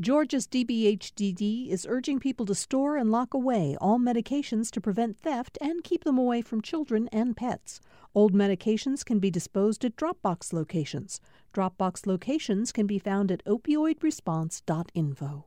Georgia's DBHDD is urging people to store and lock away all medications to prevent theft and keep them away from children and pets. Old medications can be disposed at Dropbox locations. Dropbox locations can be found at opioidresponse.info.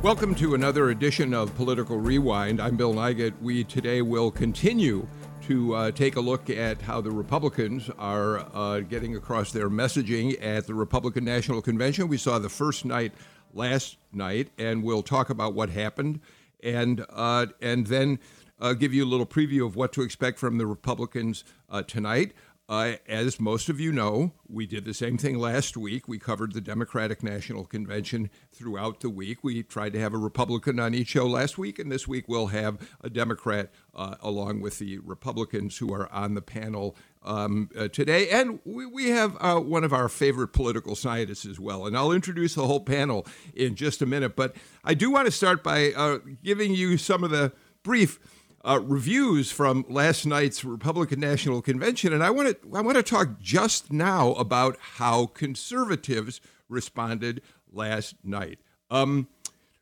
Welcome to another edition of Political Rewind. I'm Bill Nigut. We today will continue to uh, take a look at how the Republicans are uh, getting across their messaging at the Republican National Convention. We saw the first night last night, and we'll talk about what happened, and uh, and then uh, give you a little preview of what to expect from the Republicans uh, tonight. Uh, as most of you know, we did the same thing last week. We covered the Democratic National Convention throughout the week. We tried to have a Republican on each show last week, and this week we'll have a Democrat uh, along with the Republicans who are on the panel um, uh, today. And we, we have uh, one of our favorite political scientists as well. And I'll introduce the whole panel in just a minute. But I do want to start by uh, giving you some of the brief uh, reviews from last night's Republican National Convention, and I want to I want to talk just now about how conservatives responded last night. Um,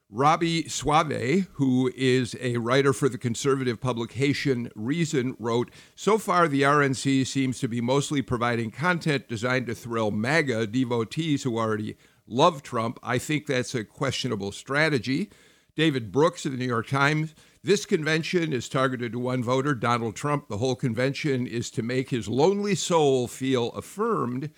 Robby Soave, who is a writer for the conservative publication Reason, wrote So far, the RNC seems to be mostly providing content designed to thrill MAGA devotees who already love Trump. I think that's a questionable strategy. David Brooks of the New York Times this convention is targeted to one voter, Donald Trump. The whole convention is to make his lonely soul feel affirmed.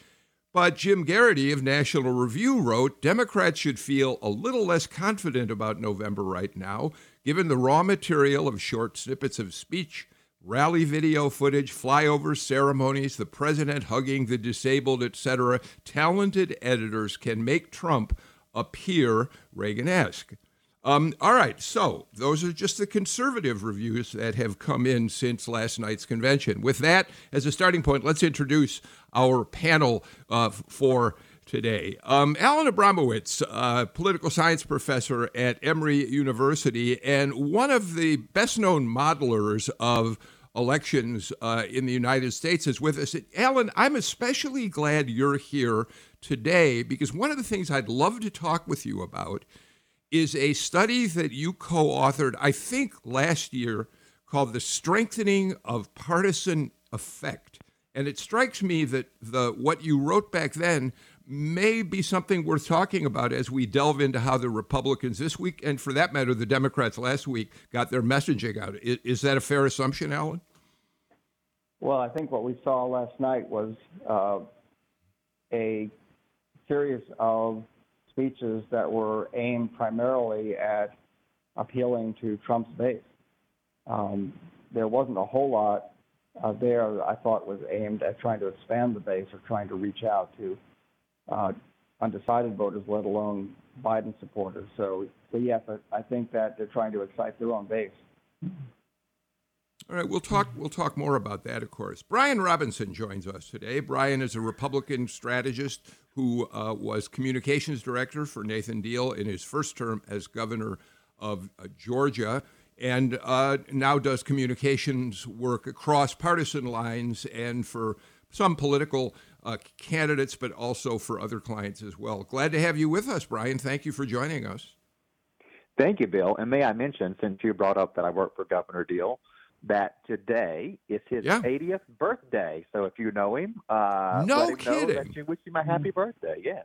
But Jim Geraghty of National Review wrote Democrats should feel a little less confident about November right now, given the raw material of short snippets of speech, rally video footage, flyover ceremonies, the president hugging the disabled, etc. Talented editors can make Trump appear Reagan esque. Um, all right, so those are just the conservative reviews that have come in since last night's convention. With that as a starting point, let's introduce our panel uh, for today. Um, Alan Abramowitz, uh, political science professor at Emory University, and one of the best known modelers of elections uh, in the United States, is with us. Alan, I'm especially glad you're here today because one of the things I'd love to talk with you about is a study that you co authored, I think, last year called The Strengthening of Partisan Affect. And it strikes me that the what you wrote back then may be something worth talking about as we delve into how the Republicans this week, and for that matter, the Democrats last week, got their messaging out. Is, is that a fair assumption, Alan? Well, I think what we saw last night was uh, a series of speeches that were aimed primarily at appealing to Trump's base. Um, there wasn't a whole lot uh, there I thought was aimed at trying to expand the base or trying to reach out to uh, undecided voters, let alone Biden supporters. So, yes, I, I think that they're trying to excite their own base. All right, we'll talk. We'll talk more about that, of course. Brian Robinson joins us today. Brian is a Republican strategist who uh, was communications director for Nathan Deal in his first term as governor of uh, Georgia, and uh, now does communications work across partisan lines and for some political uh, candidates, but also for other clients as well. Glad to have you with us, Brian. Thank you for joining us. Thank you, Bill. And may I mention, since you brought up that I work for Governor Deal, that today is his yeah. 80th birthday. So if you know him, uh, no let him kidding. Know that you wish him a happy birthday. Yeah.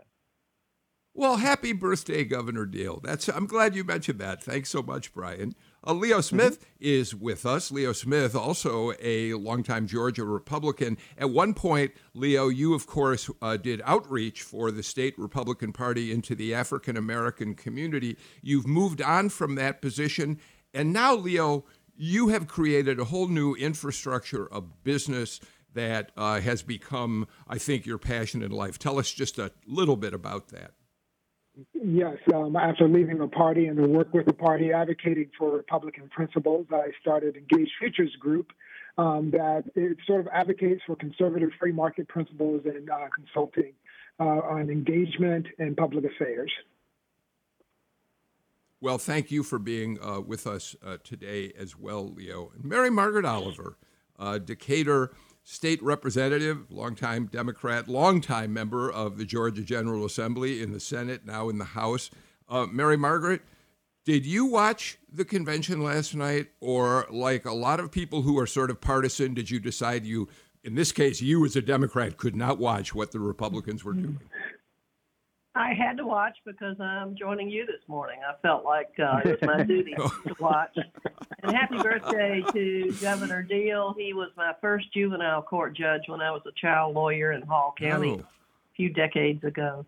Well, happy birthday, Governor Deal. That's I'm glad you mentioned that. Thanks so much, Brian. Uh, Leo mm-hmm. Smith mm-hmm. is with us. Leo Smith, also a longtime Georgia Republican. At one point, Leo, you of course uh, did outreach for the state Republican Party into the African American community. You've moved on from that position, and now, Leo, you have created a whole new infrastructure of business that uh, has become, I think, your passion in life. Tell us just a little bit about that. Yes, um, after leaving the party and to work with the party advocating for Republican principles, I started Engage Futures Group um, that it sort of advocates for conservative free market principles and uh, consulting uh, on engagement and public affairs. Well, thank you for being uh, with us uh, today as well, Leo. And Mary Margaret Oliver, uh, Decatur state representative, longtime Democrat, longtime member of the Georgia General Assembly in the Senate, now in the House. Uh, Mary Margaret, did you watch the convention last night, or like a lot of people who are sort of partisan, did you decide you, in this case, you as a Democrat, could not watch what the Republicans were doing? I had to watch because I'm joining you this morning. I felt like uh, it was my duty to watch. And happy birthday to Governor Deal. He was my first juvenile court judge when I was a child lawyer in Hall County oh. a few decades ago.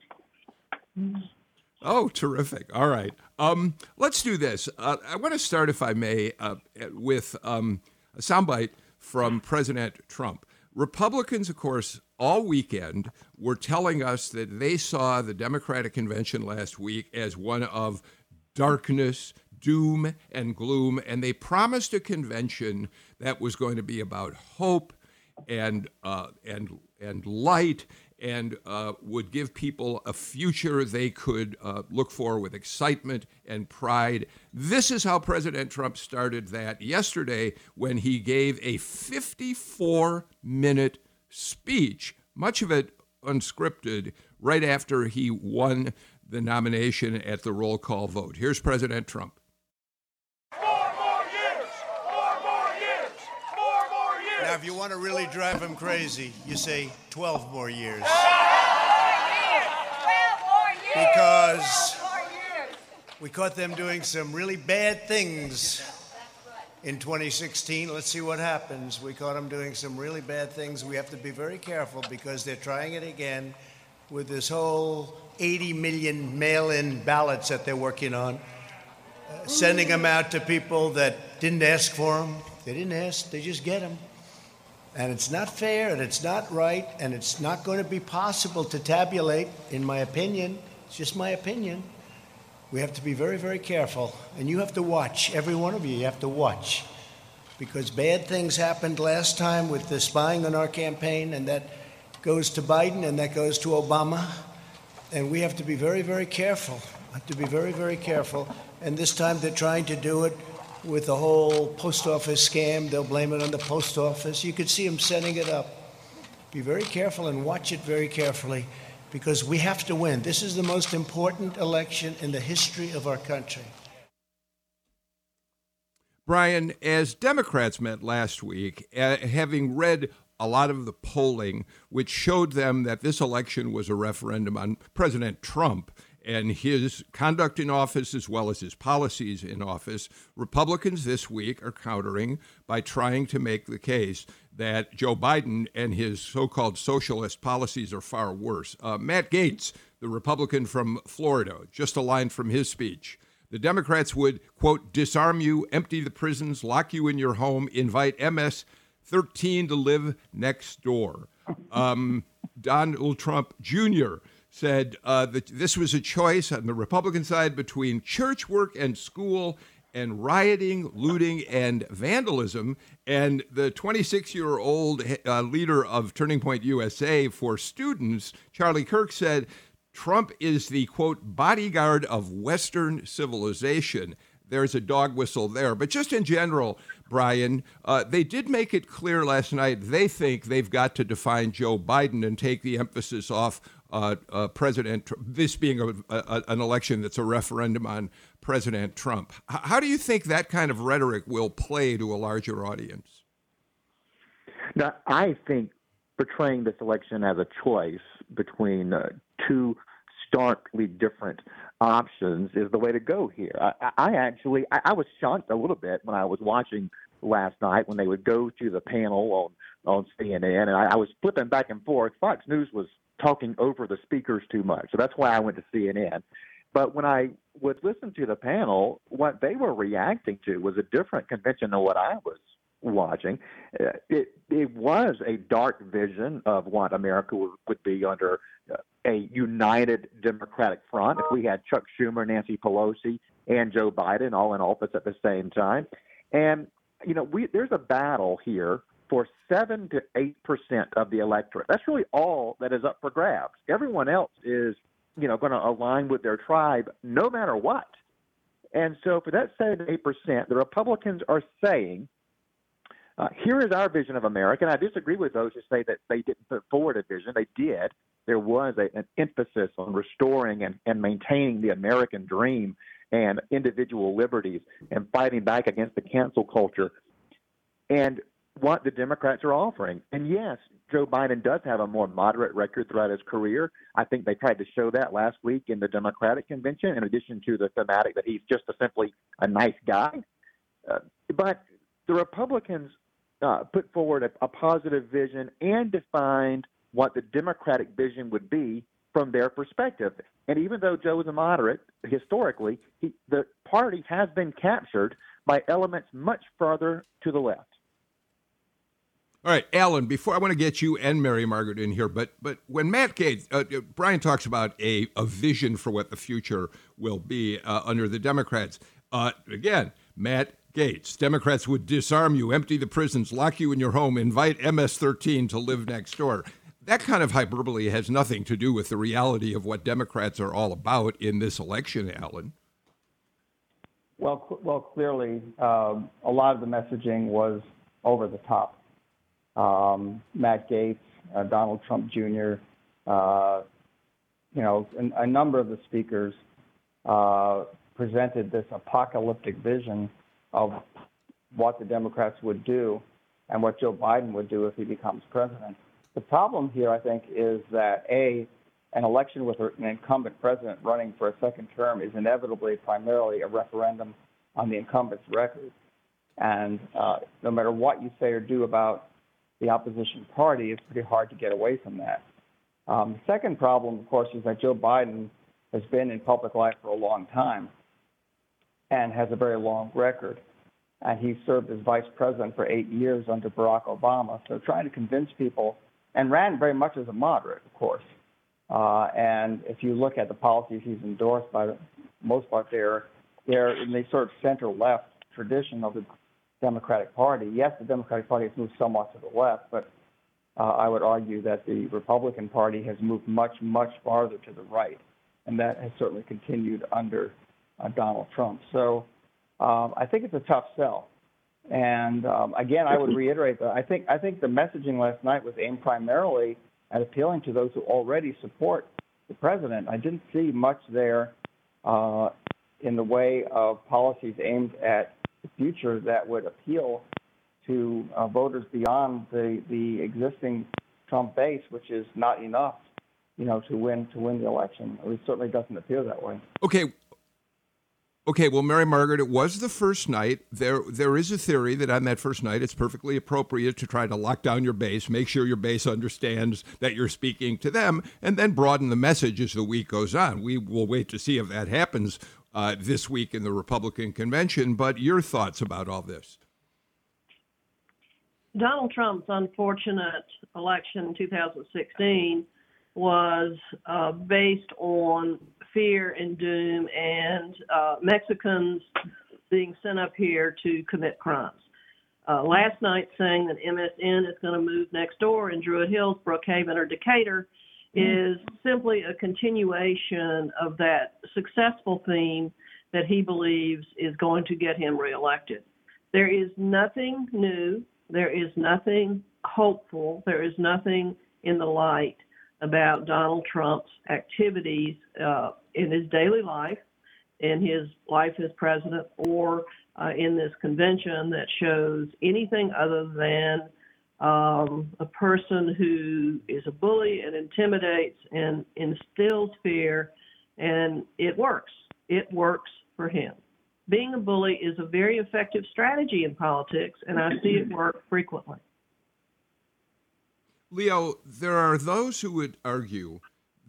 Oh, terrific. All right. Um, let's do this. Uh, I want to start, if I may, uh, with um, a soundbite from President Trump. Republicans, of course, all weekend were telling us that they saw the Democratic convention last week as one of darkness, doom, and gloom, and they promised a convention that was going to be about hope and uh, and and light and uh, would give people a future they could uh, look for with excitement and pride. This is how President Trump started that yesterday when he gave a 54 minute speech, much of it unscripted, right after he won the nomination at the roll call vote. Here's President Trump. Now, if you want to really drive him crazy, you say 12 more years. Because we caught them doing some really bad things in 2016. Let's see what happens. We caught them doing some really bad things. We have to be very careful because they're trying it again with this whole 80 million mail in ballots that they're working on, uh, sending them out to people that didn't ask for them. They didn't ask, they just get them. And it's not fair and it's not right and it's not going to be possible to tabulate, in my opinion. It's just my opinion. We have to be very, very careful. And you have to watch, every one of you, you have to watch. Because bad things happened last time with the spying on our campaign, and that goes to Biden and that goes to Obama. And we have to be very, very careful. Have to be very, very careful. And this time they're trying to do it with the whole post office scam. They'll blame it on the post office. You could see them setting it up. Be very careful and watch it very carefully because we have to win. This is the most important election in the history of our country. Brian, as Democrats met last week, uh, having read a lot of the polling, which showed them that this election was a referendum on President Trump and his conduct in office as well as his policies in office, Republicans this week are countering by trying to make the case that Joe Biden and his so called socialist policies are far worse. Uh, Matt Gaetz, the Republican from Florida, just a line from his speech. The Democrats would, quote, disarm you, empty the prisons, lock you in your home, invite MS 13 to live next door. Um, Donald Trump Jr said uh, that this was a choice on the Republican side between church work and school and rioting, looting, and vandalism. And the 26 year old uh, leader of Turning Point USA for students, Charlie Kirk, said Trump is the quote bodyguard of Western civilization. There's a dog whistle there. But just in general, Brian, uh, they did make it clear last night they think they've got to define Joe Biden and take the emphasis off uh, uh, President, this being a, a, an election that's a referendum on President Trump. How do you think that kind of rhetoric will play to a larger audience? Now, I think portraying this election as a choice between uh, two starkly different options is the way to go here. I, I actually, I, I was shocked a little bit when I was watching last night when they would go to the panel on on CNN, and I, I was flipping back and forth. Fox News was talking over the speakers too much. So that's why I went to CNN. But when I would listen to the panel, what they were reacting to was a different convention than what I was watching. Uh, it it was a dark vision of what America would, be under uh, a united Democratic front if we had Chuck Schumer, Nancy Pelosi, and Joe Biden all in office at the same time. And you know, we there's a battle here for 7 to 8% of the electorate. That's really all that is up for grabs. Everyone else is, you know, going to align with their tribe no matter what. And so for that 7 to 8%, the Republicans are saying Uh, here is our vision of America, and I disagree with those who say that they didn't put forward a vision. They did. There was a, an emphasis on restoring and, and maintaining the American dream and individual liberties and fighting back against the cancel culture and what the Democrats are offering. And yes, Joe Biden does have a more moderate record throughout his career. I think they tried to show that last week in the Democratic convention, in addition to the thematic that he's just a, simply a nice guy. Uh, but the Republicans uh, put forward a, a positive vision and defined what the Democratic vision would be from their perspective. And even though Joe is a moderate historically, he, the party has been captured by elements much further to the left. All right, Alan. Before I want to get you and Mary Margaret in here, but but when Matt Gaetz, uh, uh, Brian talks about a a vision for what the future will be uh, under the Democrats. Uh, again, Matt Gaetz. Democrats would disarm you, empty the prisons, lock you in your home, invite MS-13 to live next door. That kind of hyperbole has nothing to do with the reality of what Democrats are all about in this election, Alan. Well, well, clearly, um, a lot of the messaging was over the top. Um, Matt Gaetz, uh, Donald Trump Jr., uh, you know, a, a, number of the speakers uh, presented this apocalyptic vision of what the Democrats would do and what Joe Biden would do if he becomes president. The problem here, I think, is that A, an election with an incumbent president running for a second term is inevitably primarily a referendum on the incumbent's record. And uh, no matter what you say or do about the opposition party, it's pretty hard to get away from that. Um, the second problem, of course, is that Joe Biden has been in public life for a long time and has a very long record. And he served as vice president for eight years under Barack Obama. So trying to convince people, and ran very much as a moderate, of course, uh, and if you look at the policies he's endorsed, by the most part, they're they're in the sort of center left tradition of the Democratic Party. Yes, the Democratic Party has moved somewhat to the left, but uh, I would argue that the Republican Party has moved much, much farther to the right, and that has certainly continued under uh, Donald Trump. So um, I think it's a tough sell. And um, again, I would reiterate that I think I think the messaging last night was aimed primarily at appealing to those who already support the president. I didn't see much there uh, in the way of policies aimed at future that would appeal to uh, voters beyond the, the existing Trump base, which is not enough, you know, to win to win the election. It certainly doesn't appear that way. Okay, Okay, well, Mary Margaret, it was the first night. There, there is a theory that on that first night, it's perfectly appropriate to try to lock down your base, make sure your base understands that you're speaking to them, and then broaden the message as the week goes on. We will wait to see if that happens uh, this week in the Republican convention. But your thoughts about all this? Donald Trump's unfortunate election in 2016 was uh, based on fear and doom and uh, Mexicans being sent up here to commit crimes. Uh, last night saying that MSN is going to move next door in Druid Hills, Brookhaven, or Decatur is simply a continuation of that successful theme that he believes is going to get him reelected. There is nothing new. There is nothing hopeful. There is nothing in the light about Donald Trump's activities uh, in his daily life, in his life as president, or uh, in this convention that shows anything other than um, a person who is a bully and intimidates and instills fear, and it works. It works for him. Being a bully is a very effective strategy in politics, and I see it work frequently. Leo, there are those who would argue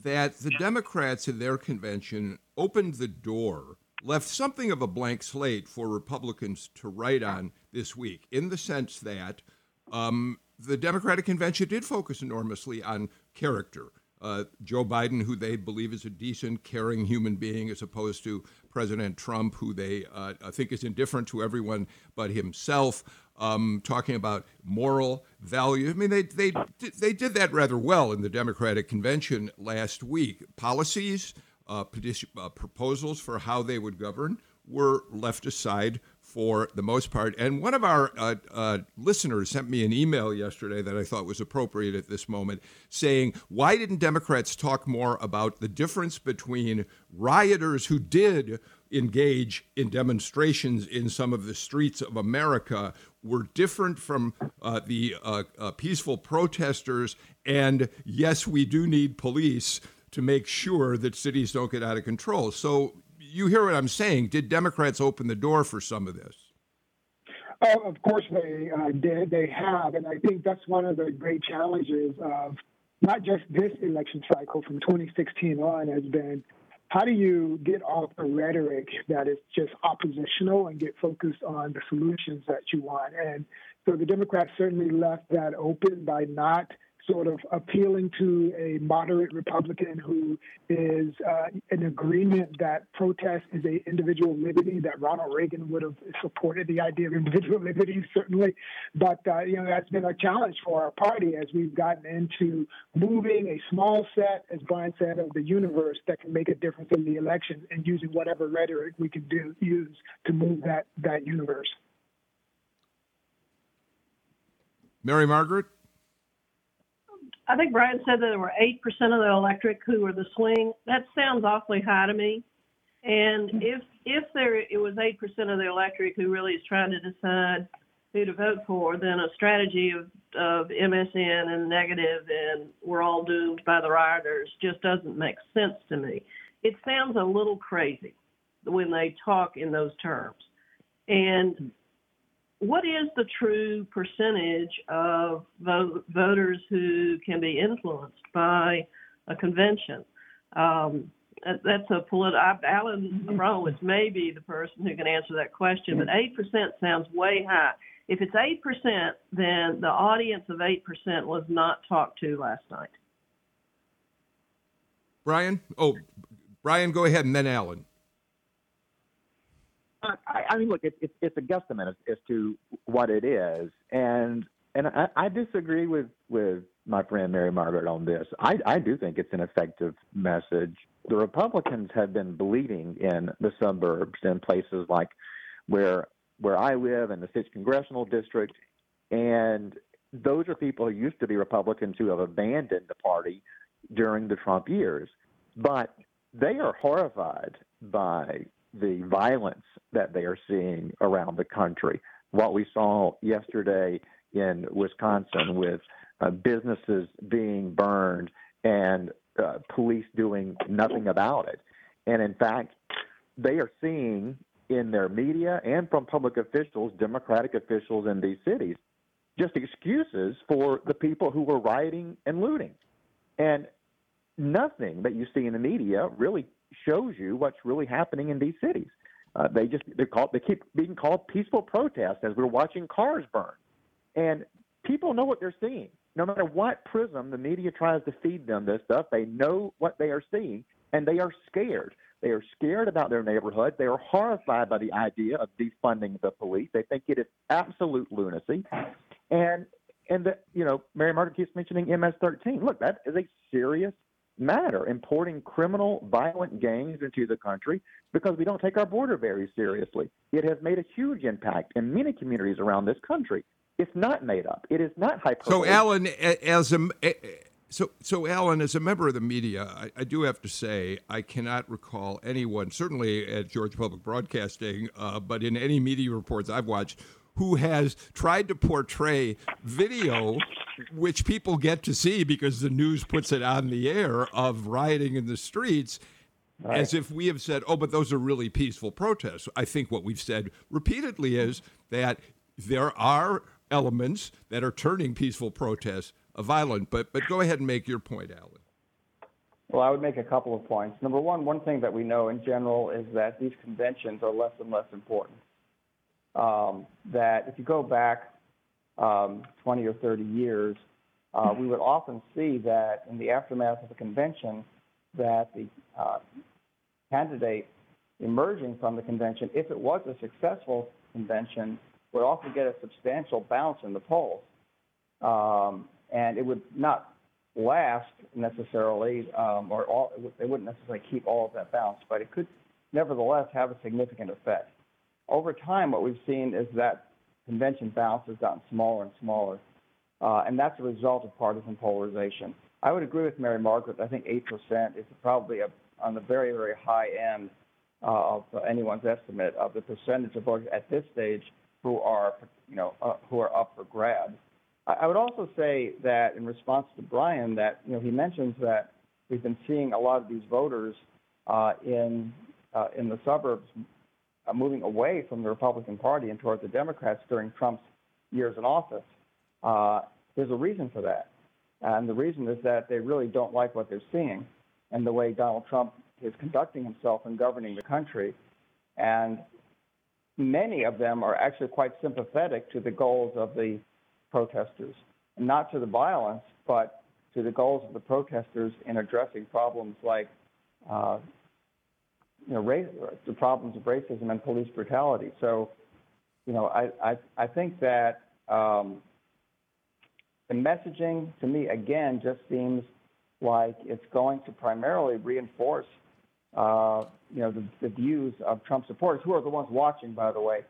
that the Democrats in their convention opened the door, left something of a blank slate for Republicans to write on this week, in the sense that um, the Democratic convention did focus enormously on character. Uh, Joe Biden, who they believe is a decent, caring human being, as opposed to President Trump, who they uh, think is indifferent to everyone but himself um, talking about moral value. I mean, they, they, they did that rather well in the Democratic convention last week. Policies, uh, uh, proposals for how they would govern were left aside for the most part. And one of our uh, uh, listeners sent me an email yesterday that I thought was appropriate at this moment saying, Why didn't Democrats talk more about the difference between rioters who did engage in demonstrations in some of the streets of America were different from uh, the uh, uh, peaceful protesters? And yes, we do need police to make sure that cities don't get out of control. So you hear what I'm saying. Did Democrats open the door for some of this? Oh, of course they uh, did. They have, and I think that's one of the great challenges of not just this election cycle from 2016 on has been how do you get off the rhetoric that is just oppositional and get focused on the solutions that you want? And so the Democrats certainly left that open by not sort of appealing to a moderate Republican who is uh, in agreement that protest is a individual liberty, that Ronald Reagan would have supported the idea of individual liberty, certainly. But, uh, you know, that's been a challenge for our party as we've gotten into moving a small set, as Brian said, of the universe that can make a difference in the election and using whatever rhetoric we can do use to move that, that universe. Mary Margaret? I think Brian said that there were 8% of the electorate who were the swing. That sounds awfully high to me. And if if there it was 8% of the electorate who really is trying to decide who to vote for, then a strategy of, of MSN and negative and we're all doomed by the rioters just doesn't make sense to me. It sounds a little crazy when they talk in those terms. And what is the true percentage of vo- voters who can be influenced by a convention? Um, that's a political. Alan Horowitz may be the person who can answer that question, but eight percent sounds way high. If it's eight percent, then the audience of eight percent was not talked to last night. Brian, oh, Brian, go ahead, and then Alan. I, I mean, look, it, it, it's a guesstimate as, as to what it is, and and I, I disagree with with my friend Mary Margaret on this. I, I do think it's an effective message. The Republicans have been bleeding in the suburbs in places like where where I live in the sixth congressional district, and those are people who used to be Republicans who have abandoned the party during the Trump years, but they are horrified by the violence that they are seeing around the country. What we saw yesterday in Wisconsin with uh, businesses being burned and uh, police doing nothing about it. And in fact, they are seeing in their media and from public officials, Democratic officials in these cities, just excuses for the people who were rioting and looting. And nothing that you see in the media really shows you what's really happening in these cities. Uh, they just they call they keep being called peaceful protests as we're watching cars burn, and people know what they're seeing. No matter what prism the media tries to feed them this stuff, they know what they are seeing, and they are scared. They are scared about their neighborhood. They are horrified by the idea of defunding the police. They think it is absolute lunacy, and and the, you know Mary Margaret keeps mentioning MS-13. Look, that is a serious matter, importing criminal, violent gangs into the country because we don't take our border very seriously. It has made a huge impact in many communities around this country. It's not made up. It is not hyperbole. So, Alan, as a so, so Alan, as a member of the media, I, I, do have to say I cannot recall anyone, certainly at Georgia Public Broadcasting, uh, but in any media reports I've watched, who has tried to portray video which people get to see because the news puts it on the air of rioting in the streets right. as if we have said, oh, but those are really peaceful protests. I think what we've said repeatedly is that there are elements that are turning peaceful protests violent. But, but go ahead and make your point, Alan. Well, I would make a couple of points. Number one, one thing that we know in general is that these conventions are less and less important. Um, that if you go back um, 20 or 30 years, uh, we would often see that in the aftermath of a convention, that the uh, candidate emerging from the convention, if it was a successful convention, would often get a substantial bounce in the polls. Um, and it would not last necessarily, um, or all, it wouldn't necessarily keep all of that bounce, but it could nevertheless have a significant effect. Over time, what we've seen is that convention balance has gotten smaller and smaller, uh, and that's a result of partisan polarization. I would agree with Mary Margaret. I think 8% is probably a, on the very, very high end uh, of anyone's estimate of the percentage of voters at this stage who are, you know, uh, who are up for grabs. I, I would also say that in response to Brian, that you know he mentions that we've been seeing a lot of these voters uh, in uh, in the suburbs uh, moving away from the Republican Party and towards the Democrats during Trump's years in office. Uh, there's a reason for that. And the reason is that they really don't like what they're seeing and the way Donald Trump is conducting himself and governing the country. And many of them are actually quite sympathetic to the goals of the protesters, not to the violence, but to the goals of the protesters in addressing problems like, uh, you know, race, the problems of racism and police brutality. So, you know, I I, I think that um, the messaging to me again just seems like it's going to primarily reinforce, uh, you know, the, the, views of Trump supporters, who are the ones watching, by the way.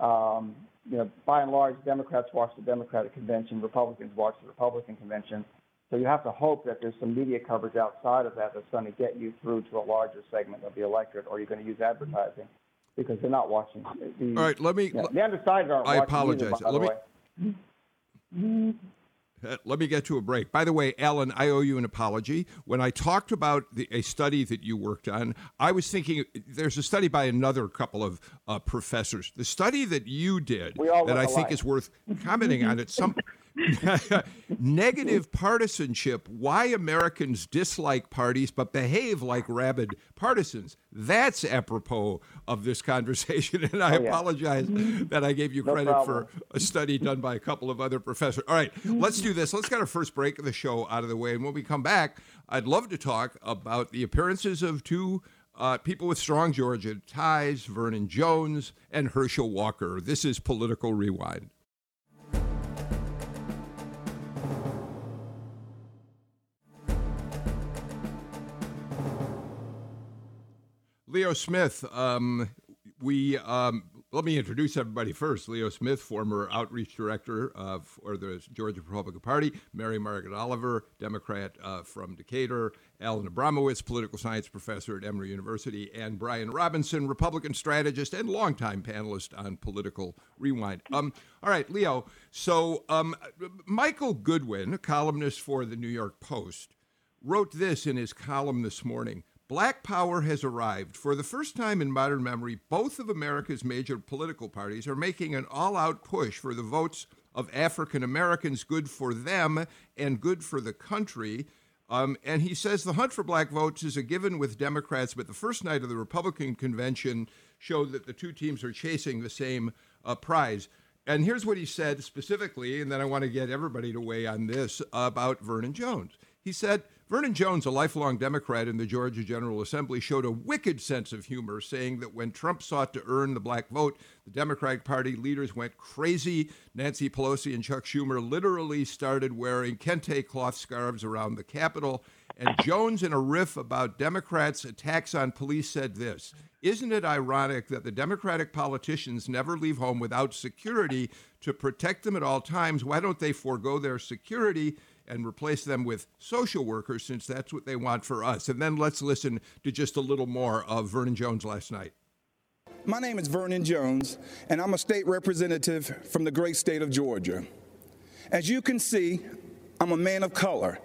Um, you know, by and large, Democrats watch the Democratic convention, Republicans watch the Republican convention. So you have to hope that there's some media coverage outside of that that's going to get you through to a larger segment of the electorate, or you're going to use advertising because they're not watching. The, All right, let me. Yeah, the undecided aren't I apologize. Either, let me. Uh, let me get to a break. By the way, Alan, I owe you an apology. When I talked about the, a study that you worked on, I was thinking there's a study by another couple of uh, professors. The study that you did that I alike. think is worth commenting on at some Negative partisanship. Why Americans dislike parties but behave like rabid partisans. That's apropos of this conversation. And I Oh, yeah. apologize that I gave you No credit problem. for a study done by a couple of other professors. All right, let's do this. Let's get our first break of the show out of the way. And when we come back, I'd love to talk about the appearances of two. Uh, people with strong Georgia ties, Vernon Jones and Herschel Walker. This is Political Rewind. Leo Smith, um, we um, let me introduce everybody first. Leo Smith, former outreach director uh, for the Georgia Republican Party. Mary Margaret Oliver, Democrat uh, from Decatur. Alan Abramowitz, political science professor at Emory University, and Brian Robinson, Republican strategist and longtime panelist on Political Rewind. Um, all right, Leo. So um, Michael Goodwin, columnist for the New York Post, wrote this in his column this morning. Black power has arrived. For the first time in modern memory, both of America's major political parties are making an all out push for the votes of African Americans, good for them and good for the country. Um, and he says the hunt for black votes is a given with Democrats, but the first night of the Republican convention showed that the two teams are chasing the same uh, prize. And here's what he said specifically, and then I want to get everybody to weigh on this about Vernon Jones. He said, Vernon Jones, a lifelong Democrat in the Georgia General Assembly, showed a wicked sense of humor, saying that when Trump sought to earn the black vote, the Democratic Party leaders went crazy. Nancy Pelosi and Chuck Schumer literally started wearing kente cloth scarves around the Capitol. And Jones, in a riff about Democrats' attacks on police, said this Isn't it ironic that the Democratic politicians never leave home without security to protect them at all times? Why don't they forego their security? And replace them with social workers since that's what they want for us. And then let's listen to just a little more of Vernon Jones last night. My name is Vernon Jones, and I'm a state representative from the great state of Georgia. As you can see, I'm a man of color,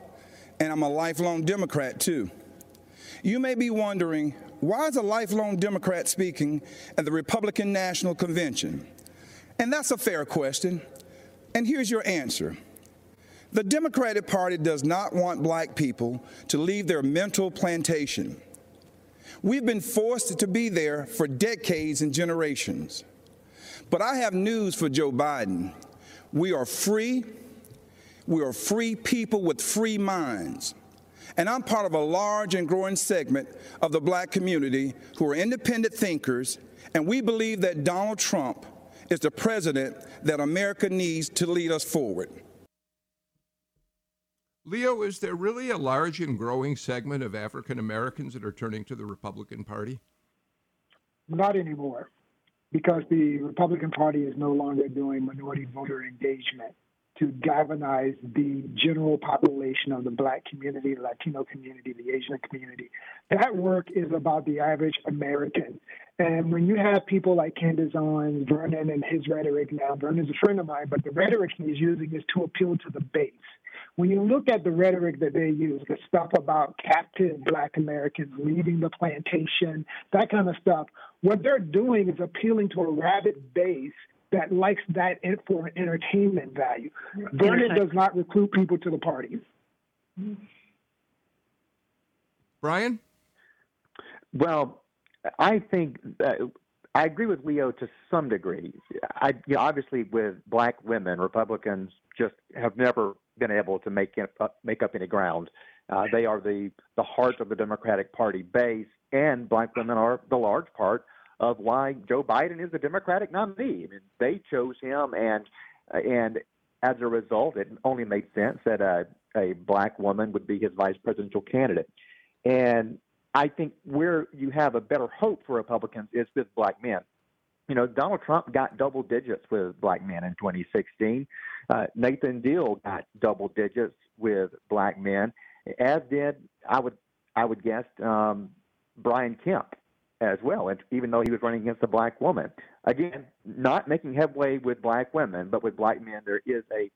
and I'm a lifelong Democrat too. You may be wondering why is a lifelong Democrat speaking at the Republican National Convention? And that's a fair question. And here's your answer. The Democratic Party does not want black people to leave their mental plantation. We've been forced to be there for decades and generations. But I have news for Joe Biden. We are free. We are free people with free minds. And I'm part of a large and growing segment of the black community who are independent thinkers, and we believe that Donald Trump is the president that America needs to lead us forward. Leo, is there really a large and growing segment of African Americans that are turning to the Republican Party? Not anymore. because the Republican Party is no longer doing minority voter engagement to galvanize the general population of the black community, the Latino community, the Asian community. That work is about the average American. And when you have people like Candace Owens, Vernon, and his rhetoric now, Vernon's a friend of mine, but the rhetoric he's using is to appeal to the base. When you look at the rhetoric that they use, the stuff about captive black Americans leaving the plantation, that kind of stuff, what they're doing is appealing to a rabid base that likes that for an entertainment value. Vernon does not recruit people to the party. Brian? Well, I think uh, I agree with Leo to some degree. I, you know, obviously, with black women, Republicans just have never been able to make up, uh, make up any ground. Uh, they are the the heart of the Democratic Party base, and black women are the large part of why Joe Biden is the Democratic nominee. I mean, they chose him, and and as a result, it only made sense that a a black woman would be his vice presidential candidate. And I think where you have a better hope for Republicans is with black men. You know, Donald Trump got double digits with black men in 2016. Uh, Nathan Deal got double digits with black men, as did I would I would guess um, Brian Kemp as well, and even though he was running against a black woman. Again, not making headway with black women, but with black men, there is a,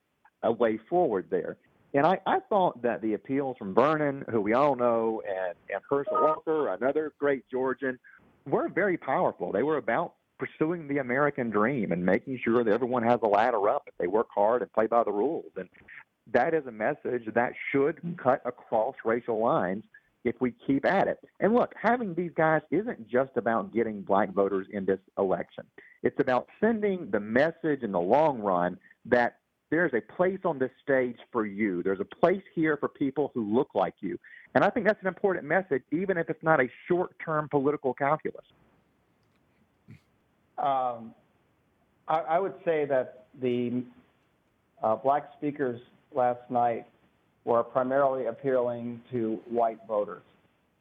a way forward there. And I, I thought that the appeals from Vernon, who we all know, and, and Herschel Walker, another great Georgian, were very powerful. They were about pursuing the American dream and making sure that everyone has a ladder up if they work hard and play by the rules. And that is a message that should cut across racial lines if we keep at it. And look, having these guys isn't just about getting black voters in this election. It's about sending the message in the long run that there's a place on this stage for you. There's a place here for people who look like you. And I think that's an important message, even if it's not a short term political calculus. Um, I, I, would say that the uh, black speakers last night were primarily appealing to white voters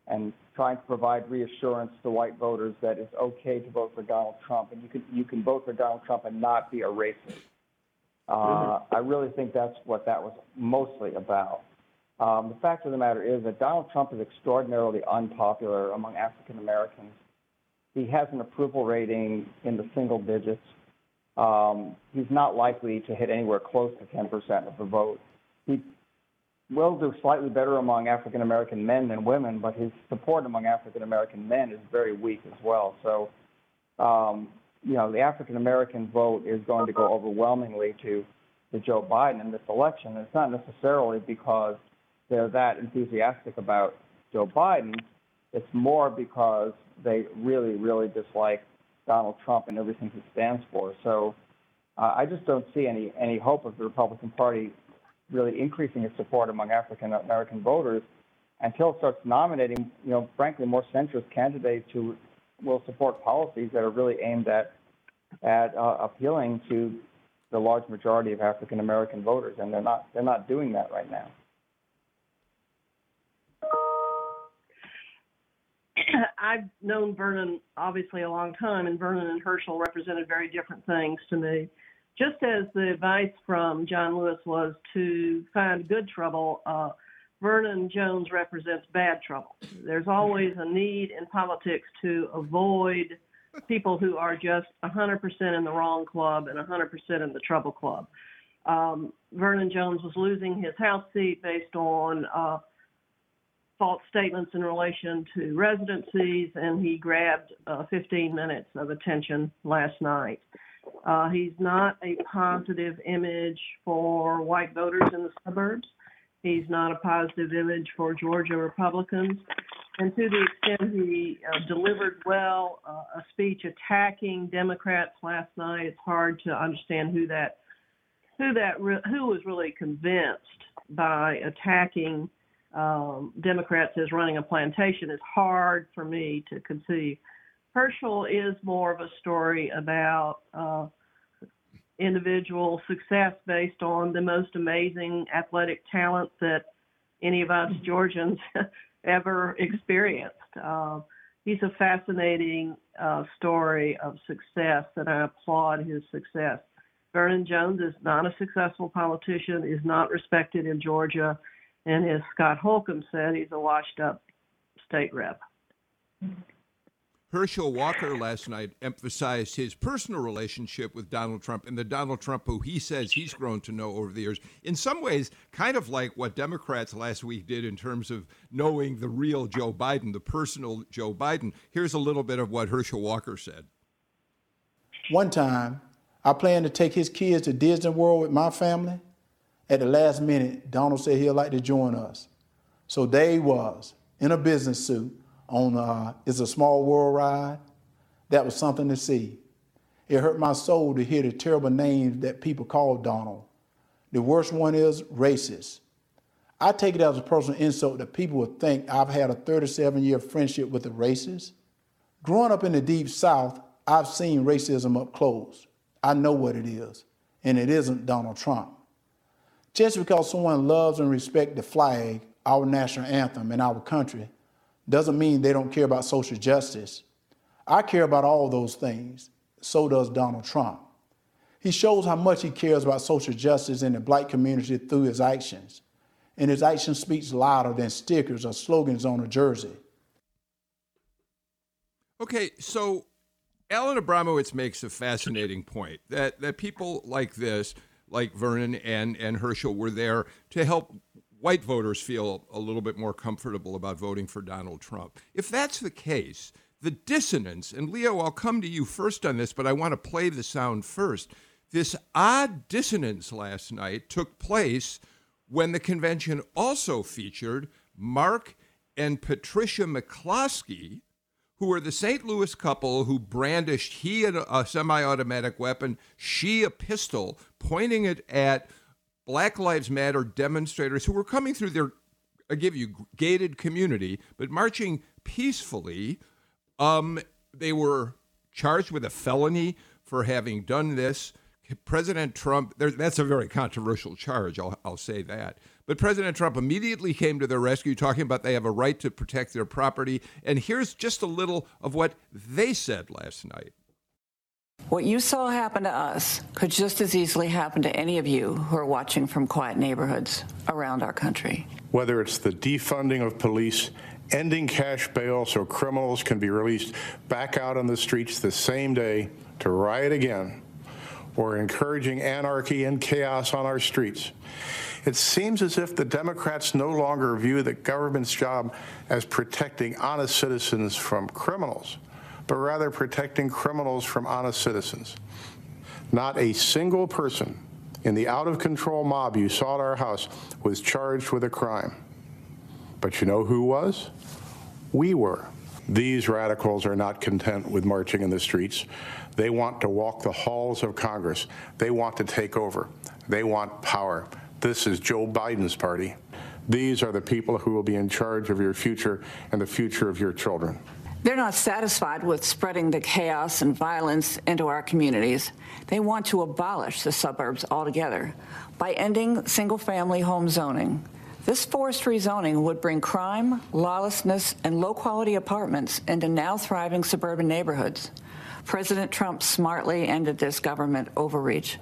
and trying to provide reassurance to white voters that it's okay to vote for Donald Trump and you can you can vote for Donald Trump and not be a racist. Uh. I really think that's what that was mostly about. Um, the fact of the matter is that Donald Trump is extraordinarily unpopular among African Americans. He has an approval rating in the single digits. Um, he's not likely to hit anywhere close to 10% of the vote. He will do slightly better among African American men than women, but his support among African American men is very weak as well. So, um, you know, the African American vote is going to go overwhelmingly to, to Joe Biden in this election. It's not necessarily because they're that enthusiastic about Joe Biden. It's more because they really, really dislike Donald Trump and everything he stands for. So uh, I just don't see any any hope of the Republican Party really increasing its support among African American voters until it starts nominating, you know, frankly, more centrist candidates who will support policies that are really aimed at at uh, appealing to the large majority of African American voters, and they're not they're not doing that right now. I've known Vernon obviously a long time, and Vernon and Herschel represented very different things to me just as the advice from John Lewis was to find good trouble, uh, Vernon Jones represents bad trouble. There's always a need in politics to avoid people who are just 100% in the wrong club and 100% in the trouble club. Um, Vernon Jones was losing his House seat based on uh, false statements in relation to residencies, and he grabbed uh, 15 minutes of attention last night. Uh, he's not a positive image for white voters in the suburbs. He's not a positive image for Georgia Republicans. And to the extent he uh, delivered well uh, a speech attacking Democrats last night, it's hard to understand who that who that re- who was really convinced by attacking um, Democrats as running a plantation. It's hard for me to conceive. Herschel is more of a story about uh, individual success based on the most amazing athletic talent that any of us Georgians ever experienced. Uh, he's a fascinating uh, story of success, and I applaud his success. Vernon Jones is not a successful politician, is not respected in Georgia, and as Scott Holcomb said, he's a washed up state rep. Herschel Walker last night emphasized his personal relationship with Donald Trump and the Donald Trump who he says he's grown to know over the years. In some ways, kind of like what Democrats last week did in terms of knowing the real Joe Biden, the personal Joe Biden. Here's a little bit of what Herschel Walker said. One time, I planned to take his kids to Disney World with my family. At the last minute, Donald said he'd like to join us. So there he was, in a business suit on uh, It's a Small World ride. That was something to see. It hurt my soul to hear the terrible names that people call Donald. The worst one is racist. I take it as a personal insult that people would think I've had a 37 year friendship with a racist. Growing up in the deep south, I've seen racism up close. I know what it is, and it isn't Donald Trump. Just because someone loves and respects the flag, our national anthem, and our country, doesn't mean they don't care about social justice. I care about all those things. So does Donald Trump. He shows how much he cares about social justice in the black community through his actions. And his action speaks louder than stickers or slogans on a jersey. Okay, so Alan Abramowitz makes a fascinating point that, that people like this, like Vernon and, and Herschel, were there to help white voters feel a little bit more comfortable about voting for Donald Trump. If that's the case, the dissonance, and Leo, I'll come to you first on this, but I want to play the sound first. This odd dissonance last night took place when the convention also featured Mark and Patricia McCloskey, who were the St. Louis couple who brandished he a semi automatic weapon, she a pistol, pointing it at Black Lives Matter demonstrators who were coming through their, I give you, gated community, but marching peacefully. Um, they were charged with a felony for having done this. President Trump, that's a very controversial charge, I'll, I'll say that. But President Trump immediately came to their rescue, talking about they have a right to protect their property. And here's just a little of what they said last night. What you saw happen to us could just as easily happen to any of you who are watching from quiet neighborhoods around our country. Whether it's the defunding of police, ending cash bail so criminals can be released back out on the streets the same day to riot again, or encouraging anarchy and chaos on our streets. It seems as if the Democrats no longer view the government's job as protecting honest citizens from criminals but rather protecting criminals from honest citizens. Not a single person in the out of control mob you saw at our house was charged with a crime. But you know who was? We were. These radicals are not content with marching in the streets. They want to walk the halls of Congress. They want to take over. They want power. This is Joe Biden's party. These are the people who will be in charge of your future and the future of your children. They're not satisfied with spreading the chaos and violence into our communities. They want to abolish the suburbs altogether by ending single family home zoning. This forced rezoning would bring crime, lawlessness, and low quality apartments into now thriving suburban neighborhoods. President Trump smartly ended this government overreach.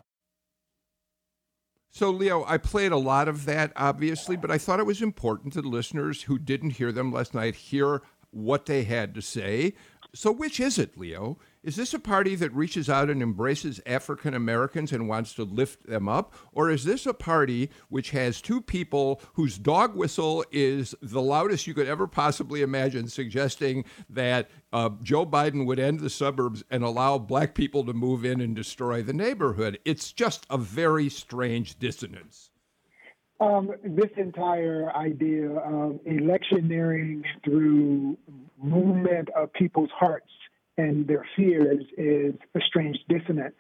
So, Leo, I played a lot of that, obviously, but I thought it was important to the listeners who didn't hear them last night hear what they had to say. So, which is it, Leo? Is this a party that reaches out and embraces African Americans and wants to lift them up? Or is this a party which has two people whose dog whistle is the loudest you could ever possibly imagine, suggesting that uh, Joe Biden would end the suburbs and allow black people to move in and destroy the neighborhood? It's just a very strange dissonance. Um, this entire idea of electioneering through movement of people's hearts and their fears is a strange dissonance.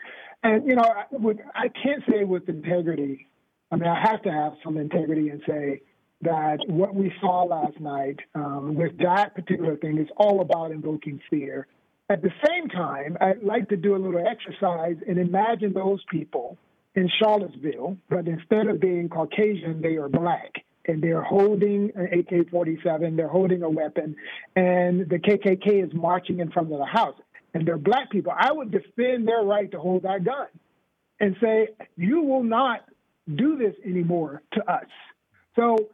And, you know, I, I can't say with integrity, I mean, I have to have some integrity and say that what we saw last night um, with that particular thing is all about invoking fear. At the same time, I'd like to do a little exercise and imagine those people in Charlottesville, but instead of being Caucasian, they are black. and they're holding an AK 47, they're holding a weapon, and the KKK is marching in front of the house, and they're black people, I would defend their right to hold that gun and say, you will not do this anymore to us. So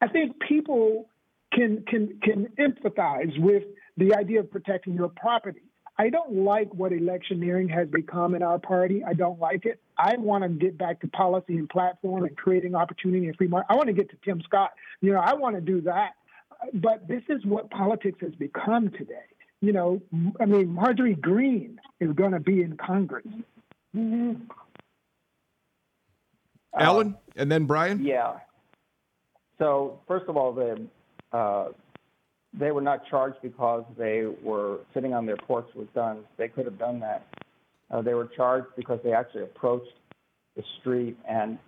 I think people can can can empathize with the idea of protecting your property. I don't like what electioneering has become in our party. I don't like it. I want to get back to policy and platform and creating opportunity and free market. I want to get to Tim Scott. You know, I want to do that. But this is what politics has become today. You know, I mean, Marjorie Greene is going to be in Congress. Mm-hmm. Alan, and then Brian. Yeah. So first of all, the uh, they were not charged because they were sitting on their porch with guns. They could have done that. Uh, they were charged because they actually approached the street and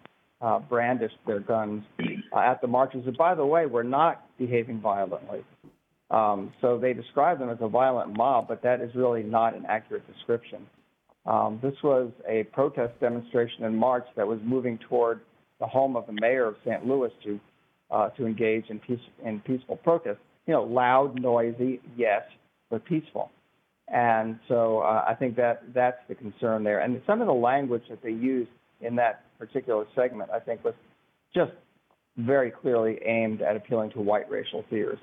uh, brandished their guns uh, at the marchers, And by the way, were not behaving violently. Um, so they describe them as a violent mob, but that is really not an accurate description. Um, this was a protest demonstration in March that was moving toward the home of the mayor of St. Louis to uh, to engage in, peace, in peaceful protest you know, loud, noisy, yes, but peaceful. And so uh, I think that that's the concern there. And some of the language that they used in that particular segment, I think, was just very clearly aimed at appealing to white racial fears.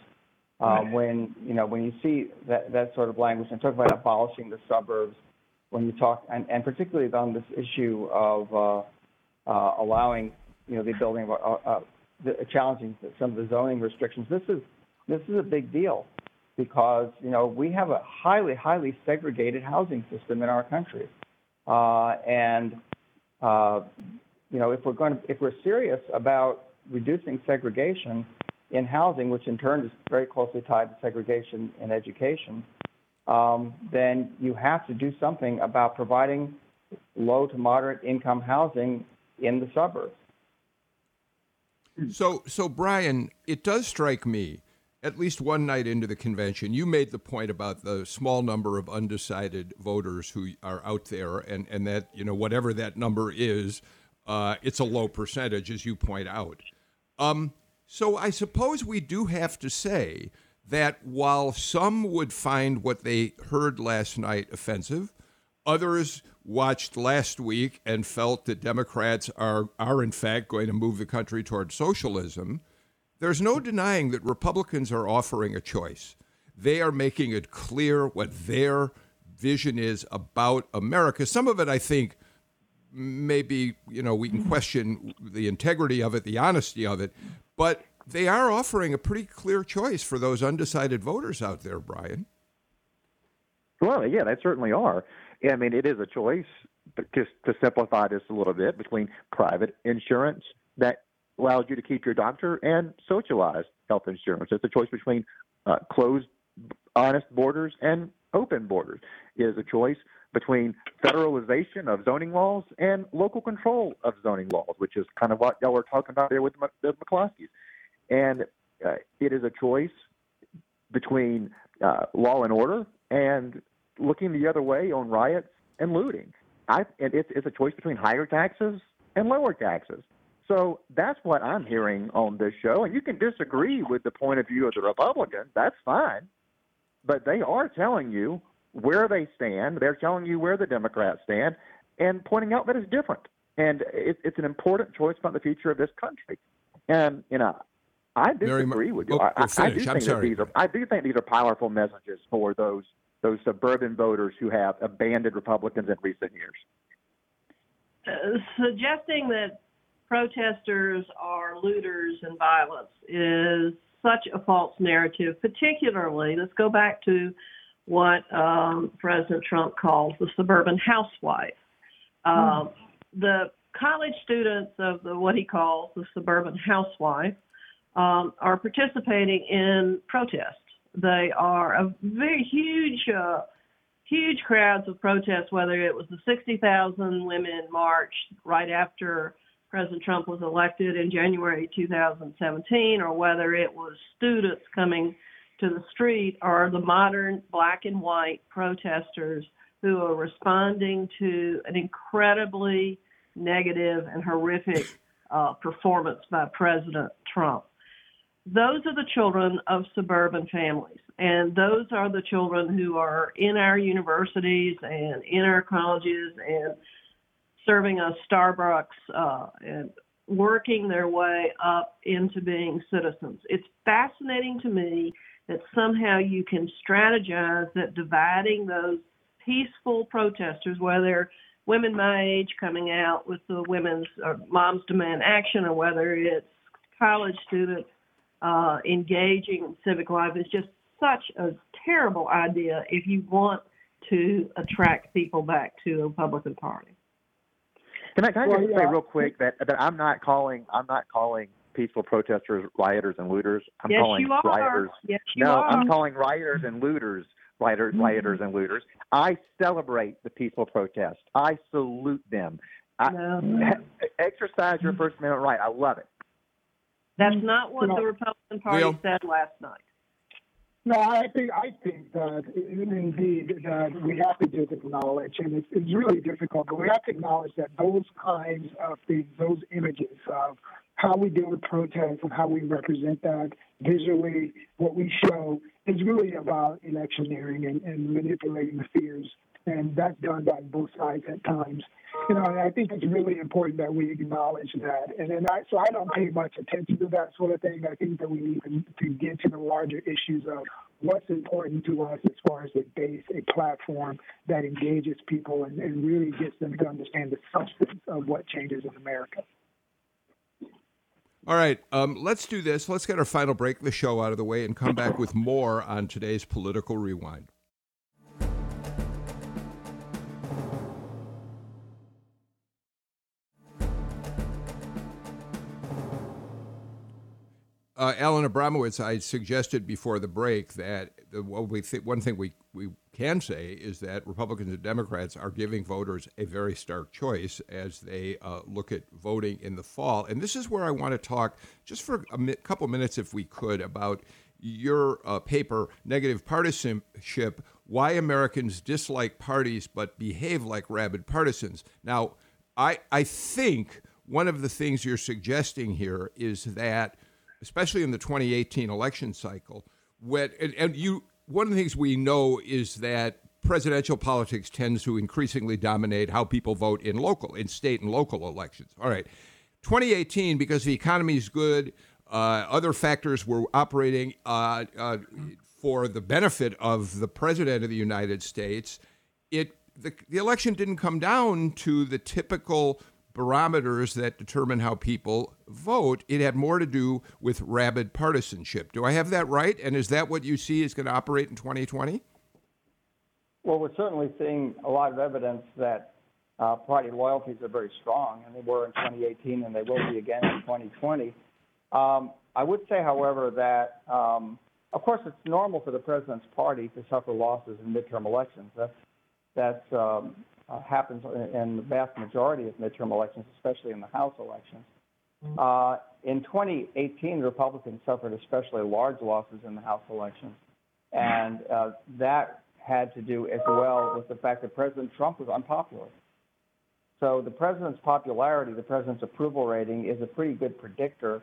Um, right. When you know when you see that that sort of language and talk about abolishing the suburbs, when you talk and, and particularly on this issue of uh, uh, allowing you know the building of uh, uh, the, challenging some of the zoning restrictions, this is this is a big deal because you know we have a highly highly segregated housing system in our country, uh, and uh, you know if we're going to, if we're serious about reducing segregation in housing, which in turn is very closely tied to segregation in education, um, then you have to do something about providing low to moderate income housing in the suburbs. So, so Brian, it does strike me at least one night into the convention, you made the point about the small number of undecided voters who are out there, and, and that, you know, whatever that number is, uh, it's a low percentage, as you point out. Um, so I suppose we do have to say that while some would find what they heard last night offensive, others watched last week and felt that Democrats are, are in fact going to move the country toward socialism. There's no denying that Republicans are offering a choice. They are making it clear what their vision is about America. Some of it, I think, maybe you know we can mm-hmm. question the integrity of it, the honesty of it, but they are offering a pretty clear choice for those undecided voters out there, Brian. Well, yeah, they certainly are. I mean, it is a choice, but just to simplify this a little bit, between private insurance that allows you to keep your doctor and socialized health insurance. It's a choice between uh, closed, honest borders and open borders. It is a choice between federalization of zoning laws and local control of zoning laws, which is kind of what y'all were talking about there with the McCloskeys. And uh, it is a choice between uh, law and order and looking the other way on riots and looting. I, and it's, it's a choice between higher taxes and lower taxes. So that's what I'm hearing on this show. And you can disagree with the point of view of the Republicans. That's fine. But they are telling you where they stand. They're telling you where the Democrats stand and pointing out that it's different. And it, it's an important choice about the future of this country. And, you know, I disagree with you. I, I, I, do think that these are I do think these are powerful messages for those those suburban voters who have abandoned Republicans in recent years. Uh, suggesting that protesters are looters and violence is such a false narrative, particularly, let's go back to what um, President Trump calls the suburban housewife. mm. The college students of the what he calls the suburban housewife um, are participating in protests. They are a very huge, uh, huge crowds of protests. Whether it was the 60,000 women march right after President Trump was elected in January 2017, or whether it was students coming to the street, or the modern black and white protesters who are responding to an incredibly negative and horrific uh, performance by President Trump. Those are the children of suburban families, and those are the children who are in our universities and in our colleges and serving us Starbucks uh, and working their way up into being citizens. It's fascinating to me that somehow you can strategize that dividing those peaceful protesters, whether women my age coming out with the women's or moms demand action, or whether it's college students uh, engaging in civic life, is just such a terrible idea if you want to attract people back to the Republican Party. Can I, can I Well, just yeah. say real quick that that I'm not calling I'm not calling peaceful protesters rioters and looters. I'm yes, calling you are. rioters. Yes, you no, are. I'm calling rioters and looters rioters, mm-hmm. rioters and looters. I celebrate the peaceful protest. I salute them. I, No. exercise your First Amendment right. I love it. That's not what No. the Republican Party Leo? said last night. No, I think I think that indeed that we have to just acknowledge, and it's, it's really difficult, but we have to acknowledge that those kinds of things, those images of how we deal with protests and how we represent that visually, what we show is really about electioneering and, and manipulating the fears, and that's done by both sides at times. You know, and I think it's really important that we acknowledge that. And then I, so I don't pay much attention to that sort of thing. I think that we need to, to get to the larger issues of what's important to us as far as a base, a platform that engages people and, and really gets them to understand the substance of what changes in America. All right, um, let's do this. Let's get our final break the show out of the way and come back with more on today's political rewind. Uh, Alan Abramowitz, I suggested before the break that the, what we th- one thing we, we can say is that Republicans and Democrats are giving voters a very stark choice as they uh, look at voting in the fall. And this is where I want to talk just for a mi- couple minutes, if we could, about your uh, paper, Negative Partisanship Why Americans Dislike Parties But Behave Like Rabid Partisans. Now, I, I think one of the things you're suggesting here is that especially in the 2018 election cycle. When, and, and you, one of the things we know is that presidential politics tends to increasingly dominate how people vote in local, in state and local elections. All right, 2018 because the economy is good, uh, other factors were operating uh, uh, for the benefit of the president of the United States. It the, the election didn't come down to the typical barometers that determine how people vote. It had more to do with rabid partisanship. Do I have that right? And is that what you see is going to operate in 2020? Well, we're certainly seeing a lot of evidence that uh, party loyalties are very strong, and they were in 2018, and they will be again in 2020. Um, I would say, however, that um, of course it's normal for the president's party to suffer losses in midterm elections. That's that's um, uh, happens in, the vast majority of midterm elections, especially in the House elections. Uh, in 2018, the Republicans suffered especially large losses in the House elections, and uh, that had to do as well with the fact that President Trump was unpopular. So the president's popularity, the president's approval rating, is a pretty good predictor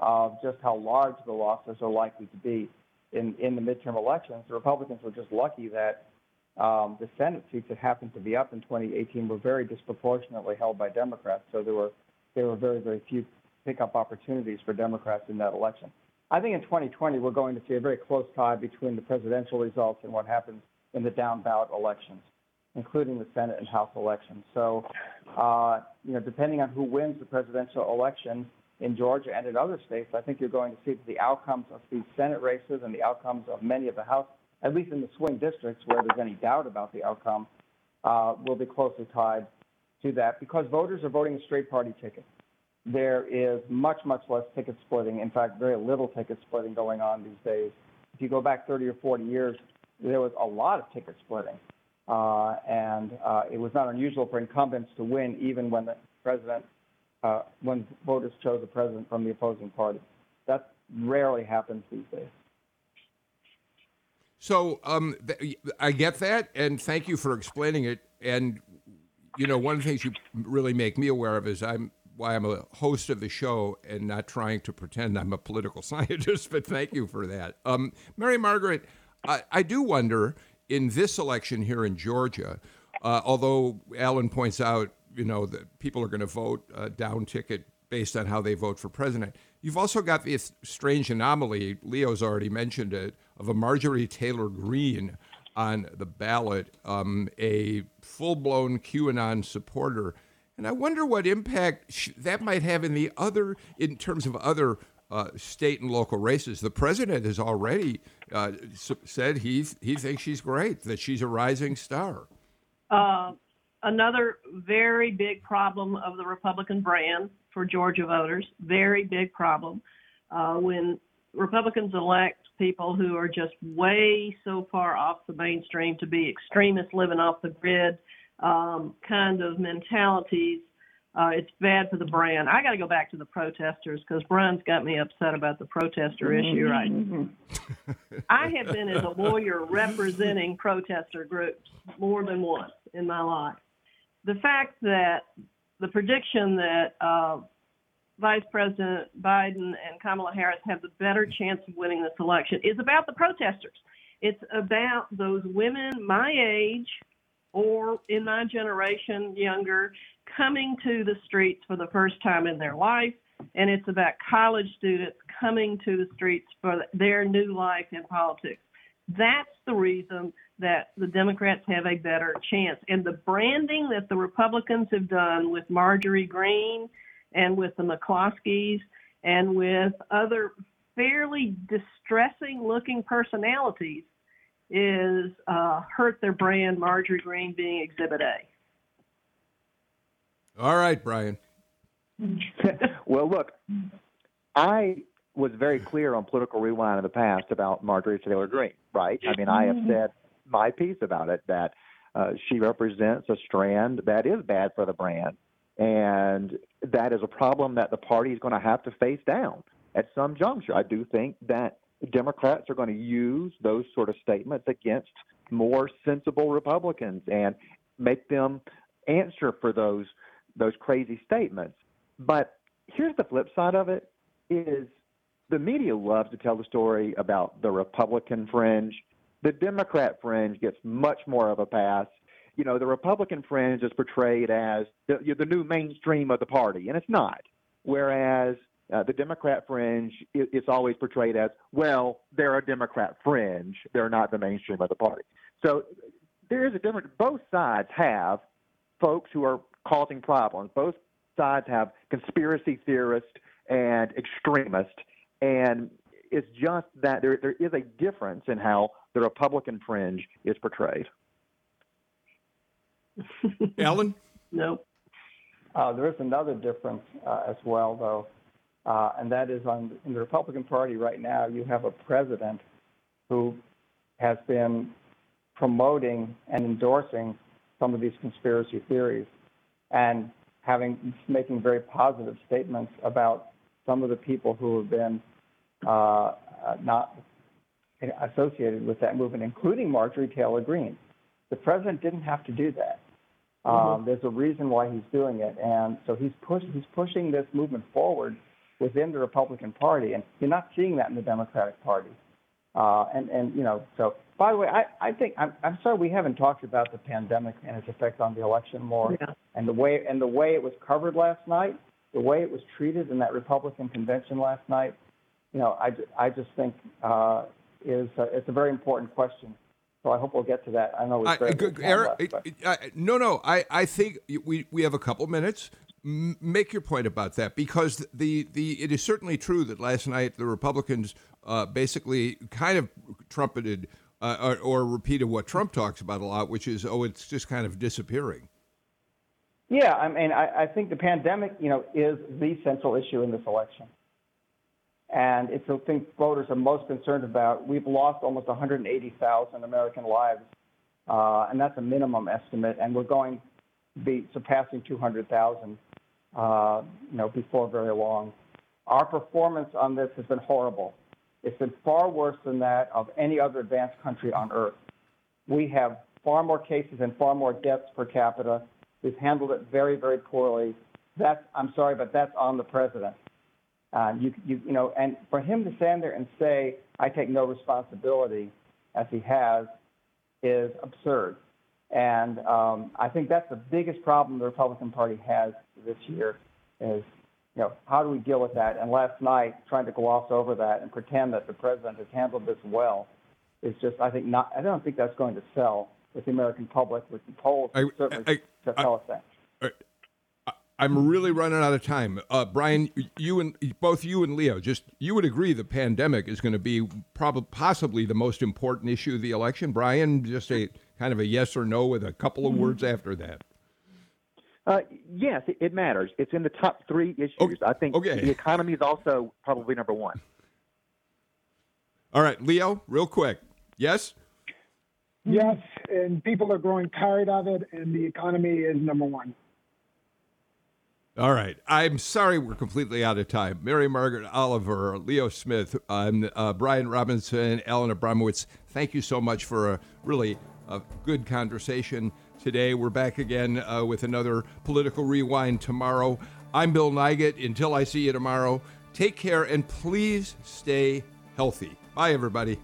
of just how large the losses are likely to be in, in the midterm elections. The Republicans were just lucky that um, the Senate seats that happened to be up in 2018 were very disproportionately held by Democrats. So there were there were very very few pickup opportunities for Democrats in that election. I think in 2020 we're going to see a very close tie between the presidential results and what happens in the down ballot elections, including the Senate and House elections. So, uh, you know, depending on who wins the presidential election in Georgia and in other states, I think you're going to see the outcomes of these Senate races and the outcomes of many of the House, at least in the swing districts where there's any doubt about the outcome, uh, will be closely tied to that because voters are voting a straight party ticket. There is much, much less ticket splitting. In fact, very little ticket splitting going on these days. If you go back 30 or 40 years, there was a lot of ticket splitting. Uh, and uh, it was not unusual for incumbents to win even when the president, uh, when voters chose a president from the opposing party. That rarely happens these days. So um, th- I get that, and thank you for explaining it. And you know, one of the things you really make me aware of is I'm why I'm a host of the show and not trying to pretend I'm a political scientist. But thank you for that, um, Mary Margaret. I, I, do wonder in this election here in Georgia, uh, although Alan points out, you know, that people are going to vote uh, down ticket based on how they vote for president. You've also got this strange anomaly. Leo's already mentioned it of a Marjorie Taylor Greene on the ballot, um, a full blown QAnon supporter. And I wonder what impact that might have in the other, in terms of other uh, state and local races. The president has already uh, said he he thinks she's great, that she's a rising star. Uh, another very big problem of the Republican brand for Georgia voters. Very big problem. Uh, when Republicans elect people who are just way so far off the mainstream to be extremists living off the grid um, kind of mentalities, uh, it's bad for the brand. I got to go back to the protesters because Brian's got me upset about the protester issue right now. I have been as a lawyer representing protester groups more than once in my life. The fact that the prediction that uh, Vice President Biden and Kamala Harris have the better chance of winning this election is about the protesters. It's about those women my age or in my generation younger coming to the streets for the first time in their life. And it's about college students coming to the streets for their new life in politics. That's the reason that the Democrats have a better chance. And the branding that the Republicans have done with Marjorie Greene and with the McCloskeys and with other fairly distressing looking personalities is uh, hurt their brand, Marjorie Greene being Exhibit A. All right, Brian. well, look, I was very clear on political rewind in the past about Marjorie Taylor Greene, right? I mean, I have mm-hmm. said my piece about it that uh, she represents a strand that is bad for the brand. And that is a problem that the party is going to have to face down at some juncture. I do think that Democrats are going to use those sort of statements against more sensible Republicans and make them answer for those those crazy statements. But here's the flip side of it is the media loves to tell the story about the Republican fringe. The Democrat fringe gets much more of a pass. You know, the Republican fringe is portrayed as the, the new mainstream of the party, and it's not. Whereas uh, the Democrat fringe, it, it's always portrayed as, well, they're a Democrat fringe. They're not the mainstream of the party. So there is a difference. Both sides have folks who are causing problems. Both sides have conspiracy theorists and extremists. And it's just that there, there is a difference in how the Republican fringe is portrayed. Alan? No. Uh, there is another difference uh, as well, though, uh, and that is on in the Republican Party right now. You have a president who has been promoting and endorsing some of these conspiracy theories, and having making very positive statements about some of the people who have been uh, uh, not associated with that movement, including Marjorie Taylor Greene. The president didn't have to do that. Um, mm-hmm. there's a reason why he's doing it, and so he's push, he's pushing this movement forward within the Republican Party, and you're not seeing that in the Democratic Party. Uh, and and you know, so by the way, I, I think I'm, I'm sorry we haven't talked about the pandemic and its effect on the election more, yeah. and the way and the way it was covered last night, the way it was treated in that Republican convention last night. You know, I, I just think uh, is uh, it's a very important question. So I hope we'll get to that. I know good, Eric. Left, uh, no, no. I, I think we we have a couple minutes. M- make your point about that because the the it is certainly true that last night the Republicans uh, basically kind of trumpeted uh, or, or, repeated what Trump talks about a lot, which is oh, it's just kind of disappearing. Yeah, I mean, I, I think the pandemic, you know, is the central issue in this election and it's the thing voters are most concerned about. We've lost almost 180,000 American lives, uh, and that's a minimum estimate, and we're going to be surpassing 200,000, uh, you know, before very long. Our performance on this has been horrible. It's been far worse than that of any other advanced country on earth. We have far more cases and far more deaths per capita. We've handled it very, very poorly. that's I'm sorry, but that's on the president. Uh, you, you, you know, and for him to stand there and say, "I take no responsibility," as he has, is absurd. And um, I think that's the biggest problem the Republican Party has this year is, you know, how do we deal with that? And last night, trying to gloss over that and pretend that the president has handled this well is just, I think, not. I don't think that's going to sell with the American public, with the polls I- certainly I- to tell us that. I'm really running out of time. Uh, Brian, you and both you and Leo, just you would agree the pandemic is going to be probably possibly the most important issue of the election. Brian, just a kind of a yes or no with a couple of words after that. Uh, yes, it, it matters. It's in the top three issues. Okay. I think Okay. the economy is also probably number one. All right, Leo, real quick. Yes. Yes, and people are growing tired of it, and the economy is number one. All right. I'm sorry we're completely out of time. Mary Margaret Oliver, Leo Smith, um, uh, Brian Robinson, Alan Abramowitz, thank you so much for a really uh, good conversation today. We're back again uh, with another political rewind tomorrow. I'm Bill Nigut. Until I see you tomorrow, take care and please stay healthy. Bye, everybody.